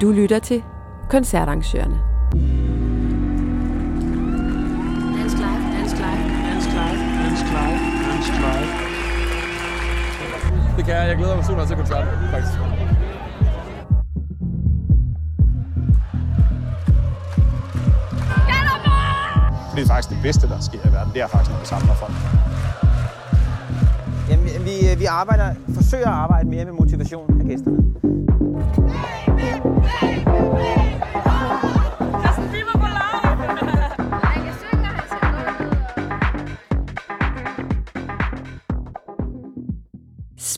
Du lytter til koncertarrangørerne. Dansk Live, Dansk Live, Dansk Live, Dansk Live, Dansk Live. Det kan jeg. Jeg glæder mig super til koncerten, faktisk. Det er faktisk det bedste, der sker i verden. Det er faktisk, når vi samler folk. Jamen, vi, vi arbejder, forsøger at arbejde mere med motivation af gæsterne.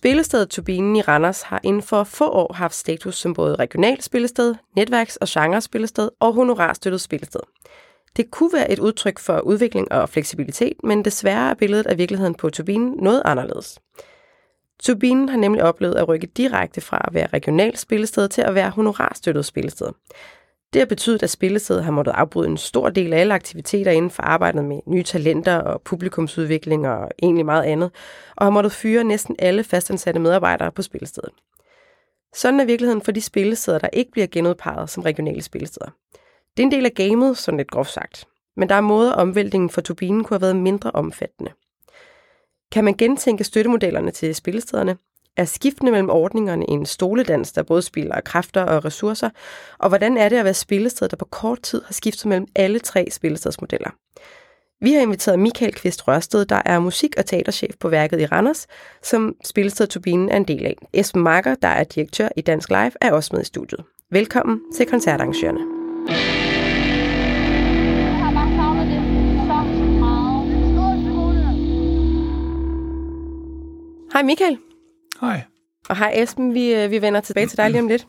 Spillestedet Turbinen i Randers har inden for få år haft status som både regionalt spillested, netværks- og genrespillested og honorarstøttet spillested. Det kunne være et udtryk for udvikling og fleksibilitet, men desværre er billedet af virkeligheden på Turbinen noget anderledes. Turbinen har nemlig oplevet at rykke direkte fra at være regionalt spillested til at være honorarstøttet spillested. Det har betydet, at spillestedet har måttet afbryde en stor del af alle aktiviteter inden for arbejdet med nye talenter og publikumsudvikling og egentlig meget andet, og har måttet fyre næsten alle fastansatte medarbejdere på spillestedet. Sådan er virkeligheden for de spillesteder, der ikke bliver genudpeget som regionale spillesteder. Det er en del af gamet, sådan lidt groft sagt. Men der er måder, omvæltningen for turbinen kunne have været mindre omfattende. Kan man gentænke støttemodellerne til spillestederne? Er skiftende mellem ordningerne en stoledans, der både spiller kræfter og ressourcer? Og hvordan er det at være spillested, der på kort tid har skiftet mellem alle tre spillestedsmodeller? Vi har inviteret Michael Kvist Rørsted, der er musik- og teaterchef på værket i Randers, som Spillested Turbinen er en del af. Esben Marker, der er direktør i Dansk Live, er også med i studiet. Velkommen til koncertarrangørerne. Så meget. Hej Michael. Hej. Og hej Esben, vi, øh, vi vender tilbage til dig lige om lidt.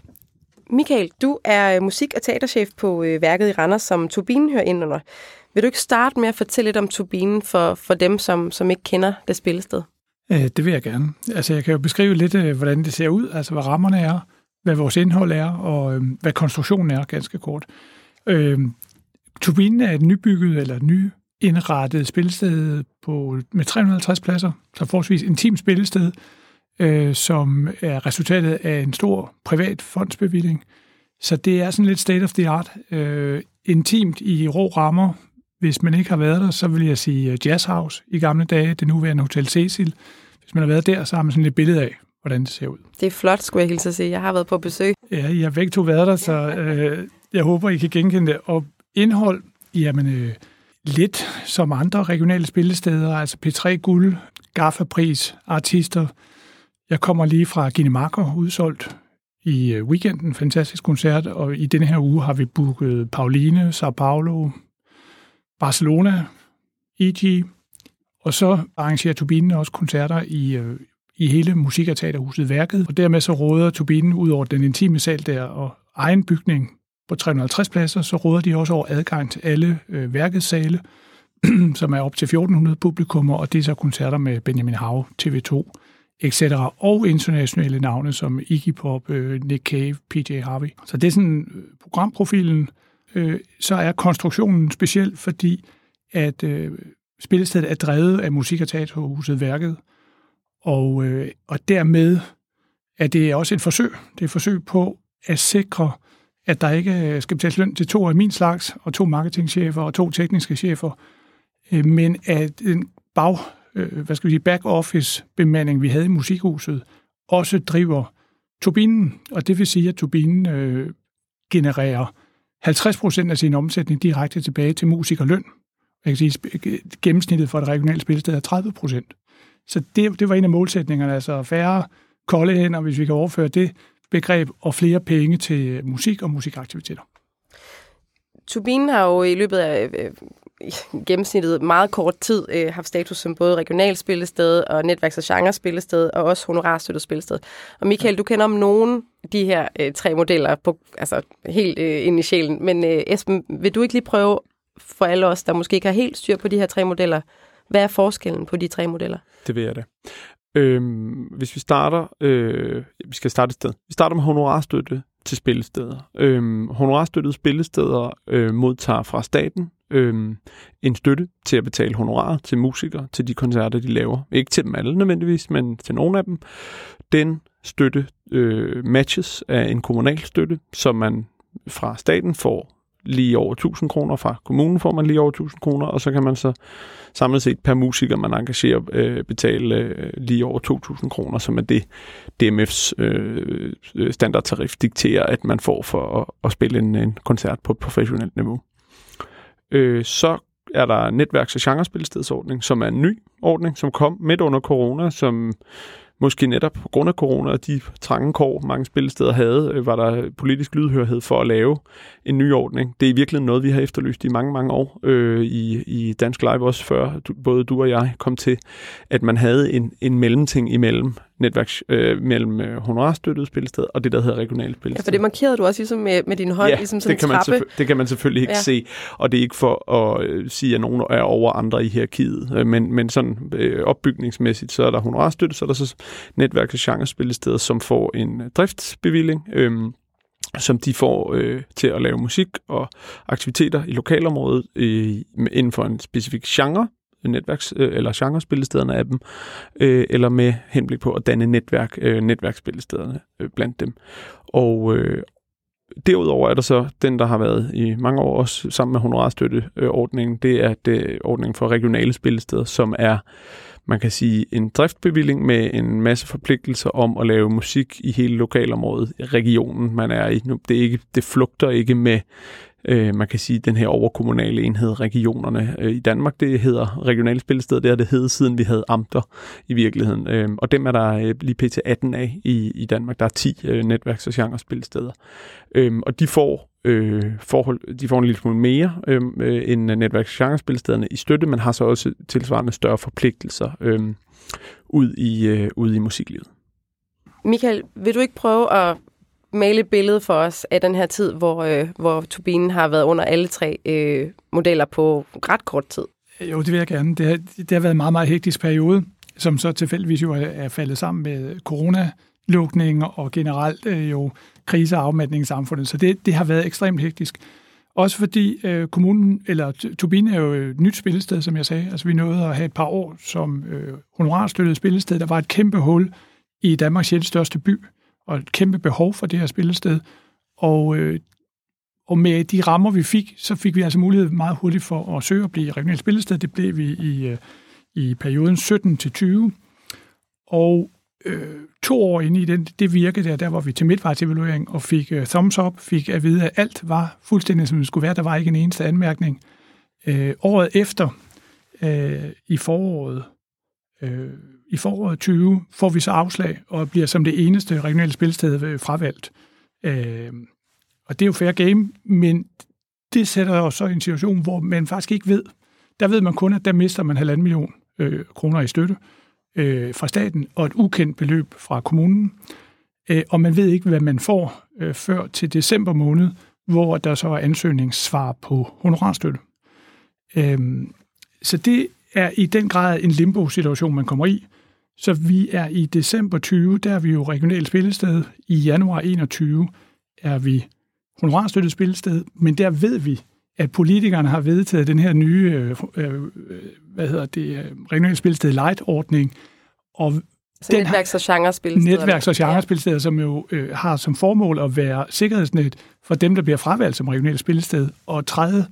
Michael, du er øh, musik- og teaterchef på øh, værket i Randers, som Turbinen hører ind under. Vil du ikke starte med at fortælle lidt om Turbinen for, for dem, som, som ikke kender det spillested? Øh, det vil jeg gerne. Altså, jeg kan jo beskrive lidt, øh, hvordan det ser ud, altså hvad rammerne er, hvad vores indhold er, og øh, hvad konstruktionen er, ganske kort. Øh, Turbinen er et nybygget eller nyindrettet spillested på, med 350 pladser, så forholdsvis intimt spillested, øh, som er resultatet af en stor privat fondsbevilling. Så det er sådan lidt state of the art. Øh, intimt i rå rammer. Hvis man ikke har været der, så vil jeg sige Jazz House i gamle dage, det nuværende Hotel Cecil. Hvis man har været der, så har man sådan et billede af, hvordan det ser ud. Det er flot, skulle jeg hilse at sige. Jeg har været på besøg. Ja, I har begge to været der, så øh, jeg håber, I kan genkende det. Og indhold, jamen øh, lidt som andre regionale spillesteder, altså P3 Guld, Gaffapris, artister. Jeg kommer lige fra Ginemarker, udsolgt i øh, weekenden, fantastisk koncert, og i denne her uge har vi booket Pauline, Sao Paulo, Barcelona, EG, og så arrangerer Turbinen også koncerter i, øh, i hele musik- og teaterhuset Værket, og dermed så råder Turbinen ud over den intime sal der og egen bygning på 350 pladser, så råder de også over adgang til alle øh, værkets sale, som er op til 1400 publikummer, og det er så koncerter med Benjamin Hav, TV2, etc. Og internationale navne som Iggy Pop, øh, Nick Cave, PJ Harvey. Så det er sådan øh, programprofilen. Øh, så er konstruktionen speciel, fordi at spillestedet er drevet af musik- og teaterhuset Værket, og, øh, og dermed er det også et forsøg. Det er et forsøg på at sikre, at der ikke skal betales løn til to af min slags, og to marketingchefer og to tekniske chefer, øh, men at den bag, øh, hvad skal vi sige, back-office bemanding, vi havde i musikhuset, også driver turbinen, og det vil sige, at turbinen øh, genererer 50 procent af sin omsætning direkte tilbage til musikerløn. Jeg kan sige, gennemsnittet for et regionalt spilsted er 30 procent. Så det, det var en af målsætningerne, altså færre kolde hænder, hvis vi kan overføre det begreb, og flere penge til musik og musikaktiviteter. Turbinen har jo i løbet af øh, gennemsnittet meget kort tid øh, haft status som både regionalspillested og netværks- og genrespillested, og også honorarstøttet spillested. Og Michael, du kender om nogen de her øh, tre modeller, på, altså helt øh, ind i sjælen. Men øh, Esben, vil du ikke lige prøve for alle os, der måske ikke har helt styr på de her tre modeller, hvad er forskellen på de tre modeller? Det vil jeg da. Øhm, hvis vi starter, øh, vi skal starte et sted. Vi starter med honorarstøtte til spillesteder. Øhm, honorarstøttede spillesteder øh, modtager fra staten øh, en støtte til at betale honorarer til musikere til de koncerter, de laver. Ikke til dem alle nødvendigvis, men til nogle af dem. Den støtte øh, matches af en kommunal støtte, som man fra staten får lige over 1000 kroner, fra kommunen får man lige over 1000 kroner, og så kan man så samlet set per musiker, man engagerer, øh, betale øh, lige over 2000 kroner, som er det, DMF's øh, standardtarif dikterer, at man får for at, at spille en, en koncert på et professionelt niveau. Øh, så er der netværks- og genrespillestedsordning, som er en ny ordning, som kom midt under corona, som måske netop på grund af corona og de trange kår, mange spillesteder havde, øh, var der politisk lydhørhed for at lave en ny ordning. Det er i virkeligheden noget, vi har efterlyst i mange, mange år øh, i, i Dansk Live, også før du, både du og jeg kom til, at man havde en, en mellemting imellem netværks, øh, mellem øh, honorarstøttede spillested og det, der hedder regionale spillested. Ja, for det markerede du også ligesom med, med din hånd, ja, ligesom sådan det kan, man trappe. selvfø- det kan man selvfølgelig ikke Ja. se, og det er ikke for at øh, sige, at nogen er over andre i hierarkiet, øh, men, men sådan øh, opbygningsmæssigt, så er der honorarstøtte, så er der så netværks- og genrespillesteder, som får en driftsbevilling, øh, som de får øh, til at lave musik og aktiviteter i lokalområdet øh, inden for en specifik genre, Øh, netværks- øh, eller genrespillestederne af dem, øh, eller med henblik på at danne netværk, øh, netværksspillestederne øh, blandt dem. Og øh, derudover er der så den, der har været i mange år også sammen med honorarstøtteordningen, det er det, ordningen for regionale spillesteder, som er man kan sige, en driftbevilling med en masse forpligtelser om at lave musik i hele lokalområdet, regionen, man er i. Nu, det, er ikke, det flugter ikke med, øh, man kan sige, den her overkommunale enhed, regionerne. Øh, I Danmark, det hedder regionale spillesteder, det har det heddet, siden vi havde amter i virkeligheden. Øh, og dem er der øh, lige pt. 18 af i, i Danmark. Der er 10 øh, netværks- og genrespillesteder. Øh, og de får øh, forhold, de får en lille smule mere øh, øh end netværks- og i støtte, men har så også tilsvarende større forpligtelser øh, ud, i, øh, ud i musiklivet. Michael, vil du ikke prøve at male et billede for os af den her tid, hvor, øh, hvor turbinen har været under alle tre øh, modeller på ret kort tid? Øh, jo, det vil jeg gerne. Det har, det har været en meget, meget hektisk periode, som så tilfældigvis jo er, er faldet sammen med coronalukninger og generelt øh, jo krise og afmatning i samfundet. Så det, det har været ekstremt hektisk. Også fordi øh, kommunen, eller T- Turbine er jo et nyt spillested, som jeg sagde. Altså vi nåede at have et par år som øh, honorarstøttet spillested. Der var et kæmpe hul i Danmarks sjældent største by, og et kæmpe behov for det her spillested. Og, øh, og med de rammer, vi fik, så fik vi altså mulighed meget hurtigt for at søge at blive regionalt spillested. Det blev vi i, øh, i perioden 17 til 20. Og øh, to år inde i den, det virkede der, der var vi til midtvejsevaluering og fik øh, thumbs up, fik at vide, at alt var fuldstændig, som det skulle være. Der var ikke en eneste anmærkning. Øh, året efter, øh, i foråret, øh, i foråret 20, får vi så afslag og bliver som det eneste regionale spilsted øh, fravalgt. Øh, og det er jo fair game, men det sætter os så i en situation, hvor man faktisk ikke ved. Der ved man kun, at der mister man halvanden million øh, kroner i støtte øh, fra staten og et ukendt beløb fra kommunen. Øh, og man ved ikke, hvad man får øh, før til december måned, hvor der så er ansøgningssvar på honorarstøtte. Øh, så det er i den grad en limbo-situation, man kommer i. Så vi er i december 20, der er vi jo regionalt spillested. I januar 21 er vi honorarstøttet spillested, men der ved vi, at politikerne har vedtaget den her nye, øh, øh, hvad hedder det, øh, regionalt spillested light-ordning, og Så Den netværks- og genrespil. netværks- og genrespillesteder, som jo øh, har som formål at være sikkerhedsnet for dem, der bliver fravalgt som regionalt spillested, og træde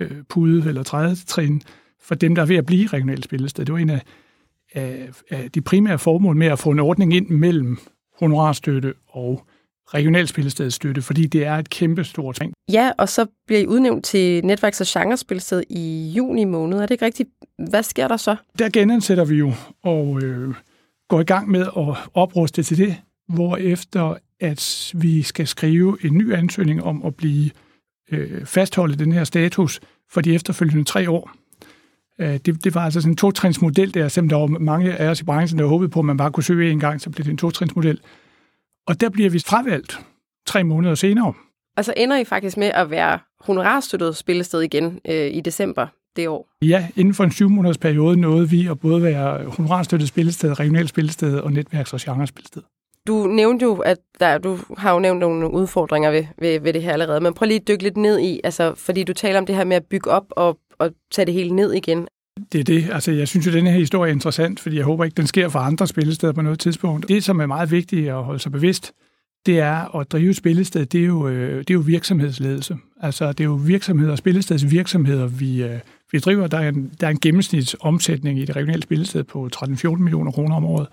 øh, pude eller træde trin for dem, der er ved at blive regionalt spillested. Det var en af, af, af de primære formål med at få en ordning ind mellem honorarstøtte og regionalt spillestedsstøtte, fordi det er et kæmpe stort ting. Ja, og så bliver I udnævnt til netværks- og genrespilsted i juni måned. Er det ikke rigtigt? Hvad sker der så? Der genansætter vi jo og øh, går i gang med at opruste til det, hvor efter at vi skal skrive en ny ansøgning om at blive øh, fastholdt i den her status for de efterfølgende tre år. Øh, det, det var altså sådan en totrinsmodel der, selvom der var mange af os i branchen, der håbede på, at man bare kunne søge en gang, så blev det en totrinsmodel. Og der bliver vi fravalgt tre måneder senere. Og så ender I faktisk med at være honorarstøttet spillested igen øh, i december det år. Ja, inden for en syv måneders periode nåede vi at både være honorarstøttet spillested, regionalt spillested og netværks- og genrespillested. Du nævnte jo, at der, du har jo nævnt nogle udfordringer ved, ved, ved det her allerede, men prøv lige at dykke lidt ned i, altså, fordi du taler om det her med at bygge op og, og tage det hele ned igen. Det er det. Altså, jeg synes jo, at denne her historie er interessant, fordi jeg håber ikke, den sker for andre spillesteder på noget tidspunkt. Det, som er meget vigtigt at holde sig bevidst, det er at drive spillested, det er jo, øh, det er jo virksomhedsledelse. Altså, det er jo virksomheder, spillesteds virksomheder, vi, øh, vi driver. Der er, en, der er en gennemsnitsomsætning i det regionale spillested på 13-14 millioner kroner om året.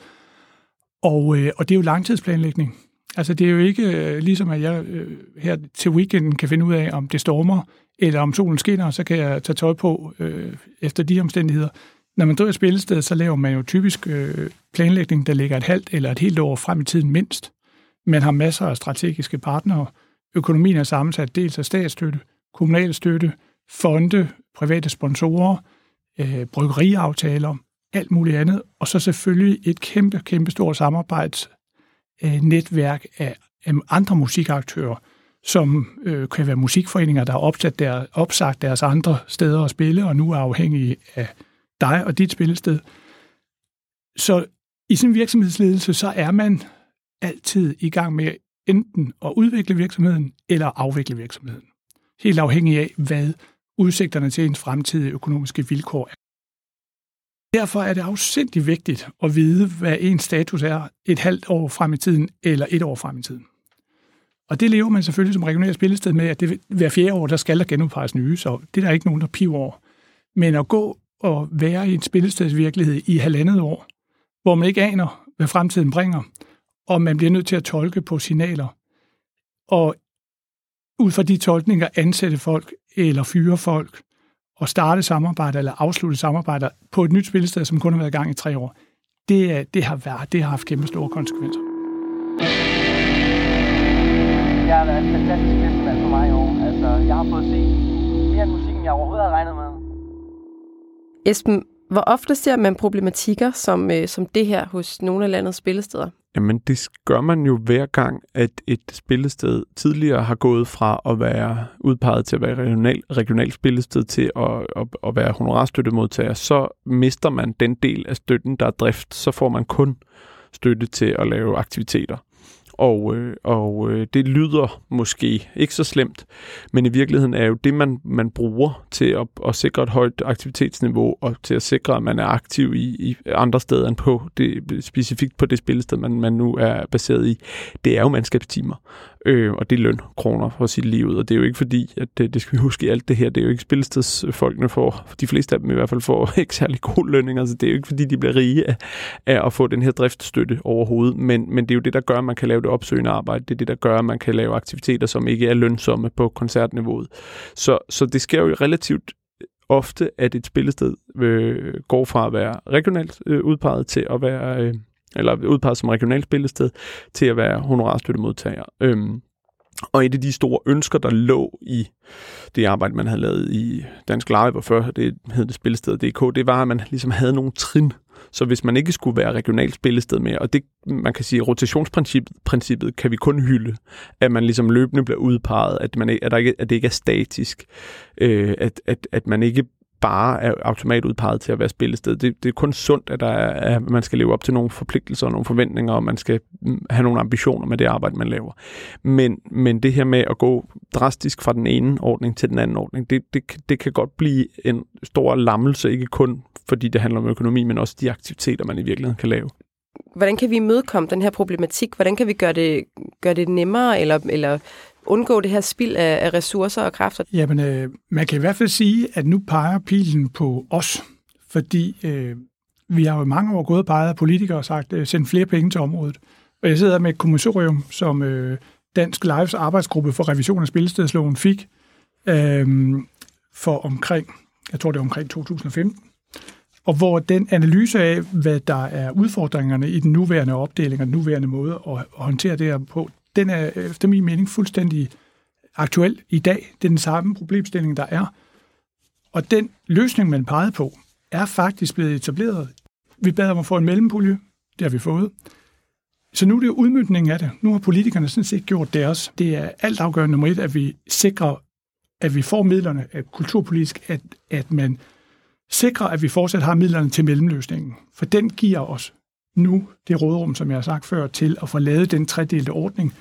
Og, øh, og det er jo langtidsplanlægning. Altså, det er jo ikke øh, ligesom, at jeg øh, her til weekenden kan finde ud af, om det stormer, eller om solen skinner, så kan jeg tage tøj på øh, efter de omstændigheder. Når man driver et spillested, så laver man jo typisk øh, planlægning, der ligger et halvt eller et helt år frem i tiden mindst. Man har masser af strategiske partnere. Økonomien er sammensat dels af statsstøtte, kommunal støtte, fonde, private sponsorer, øh, bryggeriaftaler, alt muligt andet, og så selvfølgelig et kæmpe, kæmpe stort samarbejde øh, af, af andre musikaktører, som øh, kan være musikforeninger, der har opsat der, opsagt deres andre steder at spille, og nu er afhængige af dig og dit spillested. Så i sin virksomhedsledelse, så er man altid i gang med enten at udvikle virksomheden eller afvikle virksomheden. Helt afhængig af, hvad udsigterne til ens fremtidige økonomiske vilkår er. Derfor er det afsindig vigtigt at vide, hvad ens status er et halvt år frem i tiden eller et år frem i tiden. Og det lever man selvfølgelig som regional spillested med, at det, hver fjerde år, der skal der genudpeges nye, så det er der ikke nogen, der piver over. Men at gå og være i en spillestedsvirkelighed i halvandet år, hvor man ikke aner, hvad fremtiden bringer, og man bliver nødt til at tolke på signaler, og ud fra de tolkninger ansætte folk eller fyre folk, og starte samarbejder eller afslutte samarbejder på et nyt spillested, som kun har været i gang i tre år, det, det, har, været, det har haft kæmpe store konsekvenser. Det har været et fantastisk festival for mig i år. Altså, jeg har fået set mere musik, end jeg overhovedet har regnet med. Esben, hvor ofte ser man problematikker som, øh, som det her hos nogle af landets spillesteder? Jamen, det gør man jo hver gang, at et spillested tidligere har gået fra at være udpeget til at være regional, regional spillested til at, at, at være honorarstøttemodtager. Så mister man den del af støtten, der er drift. Så får man kun støtte til at lave aktiviteter. Og, øh, og øh, det lyder måske ikke så slemt, men i virkeligheden er jo det, man, man bruger til at, at sikre et højt aktivitetsniveau, og til at sikre, at man er aktiv i, i andre steder end på det, specifikt på det spillested, man, man nu er baseret i, det er jo mandskabstimer øh, og det er løn, kroner for sit liv ud. Og det er jo ikke fordi, at det, det skal vi huske i alt det her, det er jo ikke spillestedsfolkene får, de fleste af dem i hvert fald får ikke særlig gode lønninger, så det er jo ikke fordi, de bliver rige af, af at få den her driftsstøtte overhovedet, men, men det er jo det, der gør, at man kan lave det opsøgende arbejde, det er det, der gør, at man kan lave aktiviteter, som ikke er lønsomme på koncertniveauet. Så, så det sker jo relativt øh, ofte, at et spillested øh, går fra at være regionalt øh, udpeget til at være øh, eller udpeget som regionalt spillested, til at være honorarstøttemodtager. Øhm, og et af de store ønsker, der lå i det arbejde, man havde lavet i Dansk Live, og før det hed det spillested.dk, det var, at man ligesom havde nogle trin. Så hvis man ikke skulle være regionalt spillested mere, og det, man kan sige, rotationsprincippet princippet kan vi kun hylde, at man ligesom løbende bliver udpeget, at, man, at, der ikke, at det ikke er statisk, øh, at, at, at man ikke bare er automatudpeget til at være spillested. Det, det er kun sundt, at, der er, at man skal leve op til nogle forpligtelser og nogle forventninger, og man skal mm, have nogle ambitioner med det arbejde, man laver. Men, men det her med at gå drastisk fra den ene ordning til den anden ordning, det, det, det kan godt blive en stor lammelse, ikke kun fordi det handler om økonomi, men også de aktiviteter, man i virkeligheden kan lave. Hvordan kan vi mødekomme den her problematik? Hvordan kan vi gøre det, gøre det nemmere, eller, eller undgå det her spild af, af ressourcer og kræfter? Jamen, øh, man kan i hvert fald sige, at nu peger pilen på os, fordi øh, vi har jo i mange år gået og peget af politikere og sagt, øh, send flere penge til området. Og jeg sidder med et kommissorium, som øh, Dansk Lives arbejdsgruppe for revision af spillestedsloven fik øh, for omkring, jeg tror det er omkring 2015, og hvor den analyse af, hvad der er udfordringerne i den nuværende opdeling og den nuværende måde at håndtere det her på, den er efter min mening fuldstændig aktuel i dag. Det er den samme problemstilling, der er. Og den løsning, man pegede på, er faktisk blevet etableret. Vi bad om at få en mellempulje. Det har vi fået. Så nu er det jo udmyndningen af det. Nu har politikerne sådan set gjort deres. Det er alt afgørende nummer et, at vi sikrer, at vi får midlerne at kulturpolitisk, at, at man sikre, at vi fortsat har midlerne til mellemløsningen. For den giver os nu det rådrum, som jeg har sagt før, til at få lavet den tredelte ordning,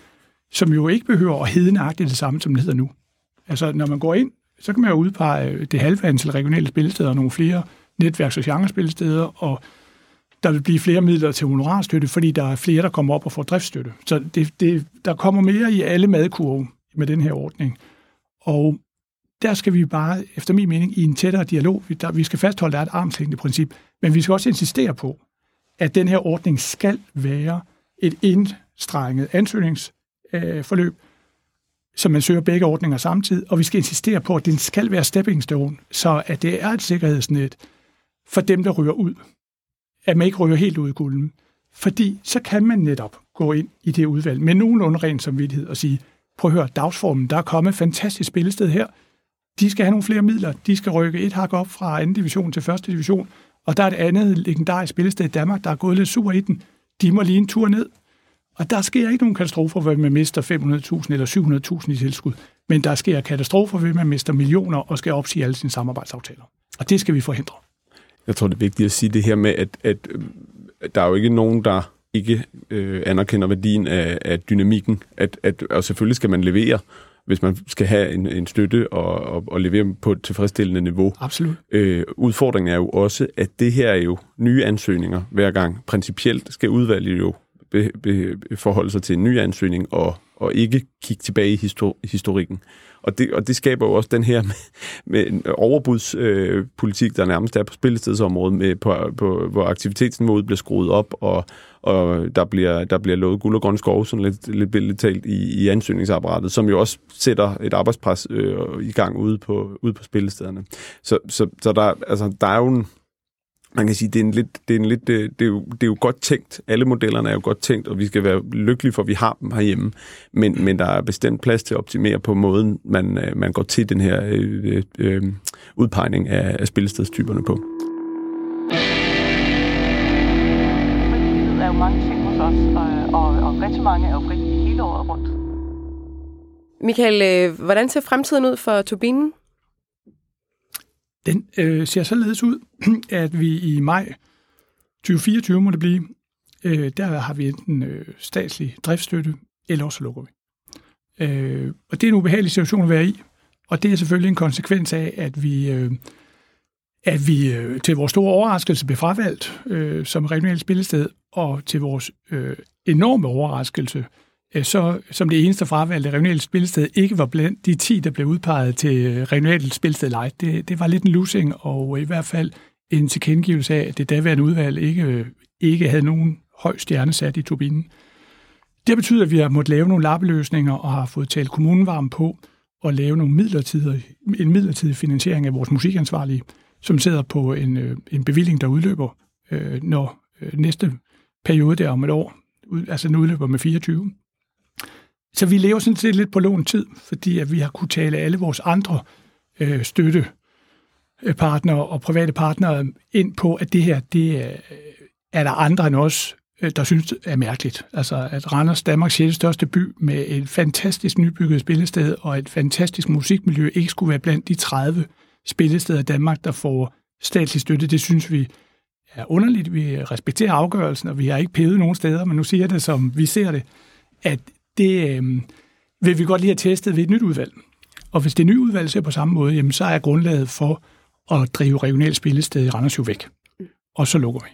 som jo ikke behøver at hedde nøjagtigt det samme, som det hedder nu. Altså, når man går ind, så kan man jo udpege det halve antal regionale spillesteder og nogle flere netværks- og genrespillesteder, og der vil blive flere midler til honorarstøtte, fordi der er flere, der kommer op og får driftsstøtte. Så det, det, der kommer mere i alle madkurve med den her ordning. Og der skal vi bare, efter min mening, i en tættere dialog. Vi, der, vi skal fastholde, at der er et armslængde princip, men vi skal også insistere på, at den her ordning skal være et indstrenget ansøgningsforløb, øh, så man søger begge ordninger samtidig, og vi skal insistere på, at den skal være stepping stone, så at det er et sikkerhedsnet for dem, der ryger ud. At man ikke ryger helt ud i kulden. Fordi så kan man netop gå ind i det udvalg med nogenlunde ren samvittighed og sige, prøv at høre, dagsformen, der er kommet et fantastisk spillested her. De skal have nogle flere midler. De skal rykke et hak op fra anden division til første division. Og der er et andet legendarisk spillested i Danmark, der er gået lidt sur i den. De må lige en tur ned. Og der sker ikke nogen katastrofer, hvor man mister 500.000 eller 700.000 i tilskud. Men der sker katastrofer, hvor man mister millioner og skal opsige alle sine samarbejdsaftaler. Og det skal vi forhindre. Jeg tror, det er vigtigt at sige det her med, at, at, at der er jo ikke nogen, der ikke øh, anerkender værdien af, af dynamikken. At, at, og selvfølgelig skal man levere, hvis man skal have en, en støtte og, og, og levere på et tilfredsstillende niveau. Absolut. Øh, udfordringen er jo også, at det her er jo nye ansøgninger hver gang. Principielt skal udvalget jo be, be, forholde sig til en ny ansøgning og, og ikke kigge tilbage i histor, historikken. Og det, og det skaber jo også den her med, med en overbudspolitik, øh, der nærmest er på spillestedsområdet, med, på, på, hvor aktivitetsniveauet bliver skruet op, og, og der bliver, der bliver lovet guld og grøn skov, sådan lidt, lidt billigt talt, i, i ansøgningsapparatet, som jo også sætter et arbejdspres øh, i gang ude på, ude på spillestederne. Så, så, så der, altså, der er jo en man kan sige, det er en lidt, det er en lidt, det, det, er jo, det er jo godt tænkt. Alle modellerne er jo godt tænkt, og vi skal være lykkelige for, at vi har dem herhjemme. Men, men der er bestemt plads til at optimere på måden, man, øh, man går til den her øh, øh, udpegning af, af spillestedstyperne på. Frivillighed er jo mange ting hos os, og, og, og rigtig mange er jo frivillige hele året rundt. Michael, øh, hvordan ser fremtiden ud for turbinen? Den øh, ser således ud, at vi i maj 2024 må det blive, øh, der har vi enten øh, statslig driftsstøtte, eller også lukker vi. Øh, og det er en ubehagelig situation at være i, og det er selvfølgelig en konsekvens af, at vi, øh, at vi øh, til vores store overraskelse blev fravalgt øh, som regionalt spillested, og til vores øh, enorme overraskelse Øh, så som det eneste fravalgte regionale spilsted ikke var blandt de 10, der blev udpeget til øh, regionalt spilsted live. Det, det var lidt en losing, og øh, i hvert fald en tilkendegivelse af, at det daværende udvalg ikke, ikke havde nogen høj stjerne sat i turbinen. Det betyder, at vi har måttet lave nogle lappeløsninger og har fået talt kommunen varm på at lave nogle midlertidige, en midlertidig finansiering af vores musikansvarlige, som sidder på en, en bevilling, der udløber, når næste periode der om et år, altså den udløber med 24. Så vi lever sådan set lidt på lån tid, fordi at vi har kunne tale alle vores andre øh, støttepartnere øh, og private partnere ind på, at det her, det er, er der andre end os, øh, der synes er mærkeligt. Altså at Randers, Danmarks 6. største by med et fantastisk nybygget spillested og et fantastisk musikmiljø, ikke skulle være blandt de 30 spillesteder i Danmark, der får statslig støtte, det synes vi er underligt. Vi respekterer afgørelsen, og vi har ikke pevet nogen steder, men nu siger jeg det, som vi ser det, at det øh, vil vi godt lige have testet ved et nyt udvalg. Og hvis det nye udvalg ser på samme måde, jamen, så er grundlaget for at drive regionalt spillested i Randers jo væk. Og så lukker vi.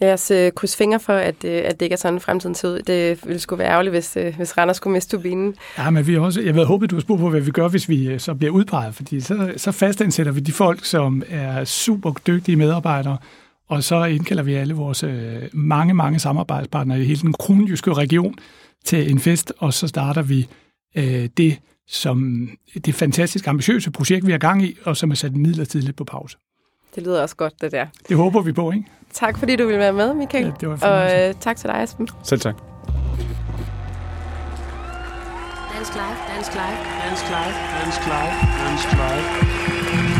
Lad os øh, krydse fingre for, at, øh, at det ikke er sådan, fremtiden ser ud. Det ville sgu være ærgerligt, hvis, øh, hvis Randers skulle miste turbinen. Ja, men vi også, jeg vil håbe, du har spurgt på, hvad vi gør, hvis vi øh, så bliver udpeget, fordi så, så fastansætter vi de folk, som er super dygtige medarbejdere, og så indkalder vi alle vores øh, mange, mange samarbejdspartnere i hele den kronjyske region til en fest, og så starter vi øh, det som det fantastisk ambitiøse projekt, vi er gang i, og som er sat midlertidigt på pause. Det lyder også godt, det der. Det håber vi på, ikke? Tak fordi du ville være med, Michael. Ja, det var og øh, tak til dig, Esben. Selv tak. Dansk Live, Dansk Live, Dansk Live, Dansk Live, Dansk Live.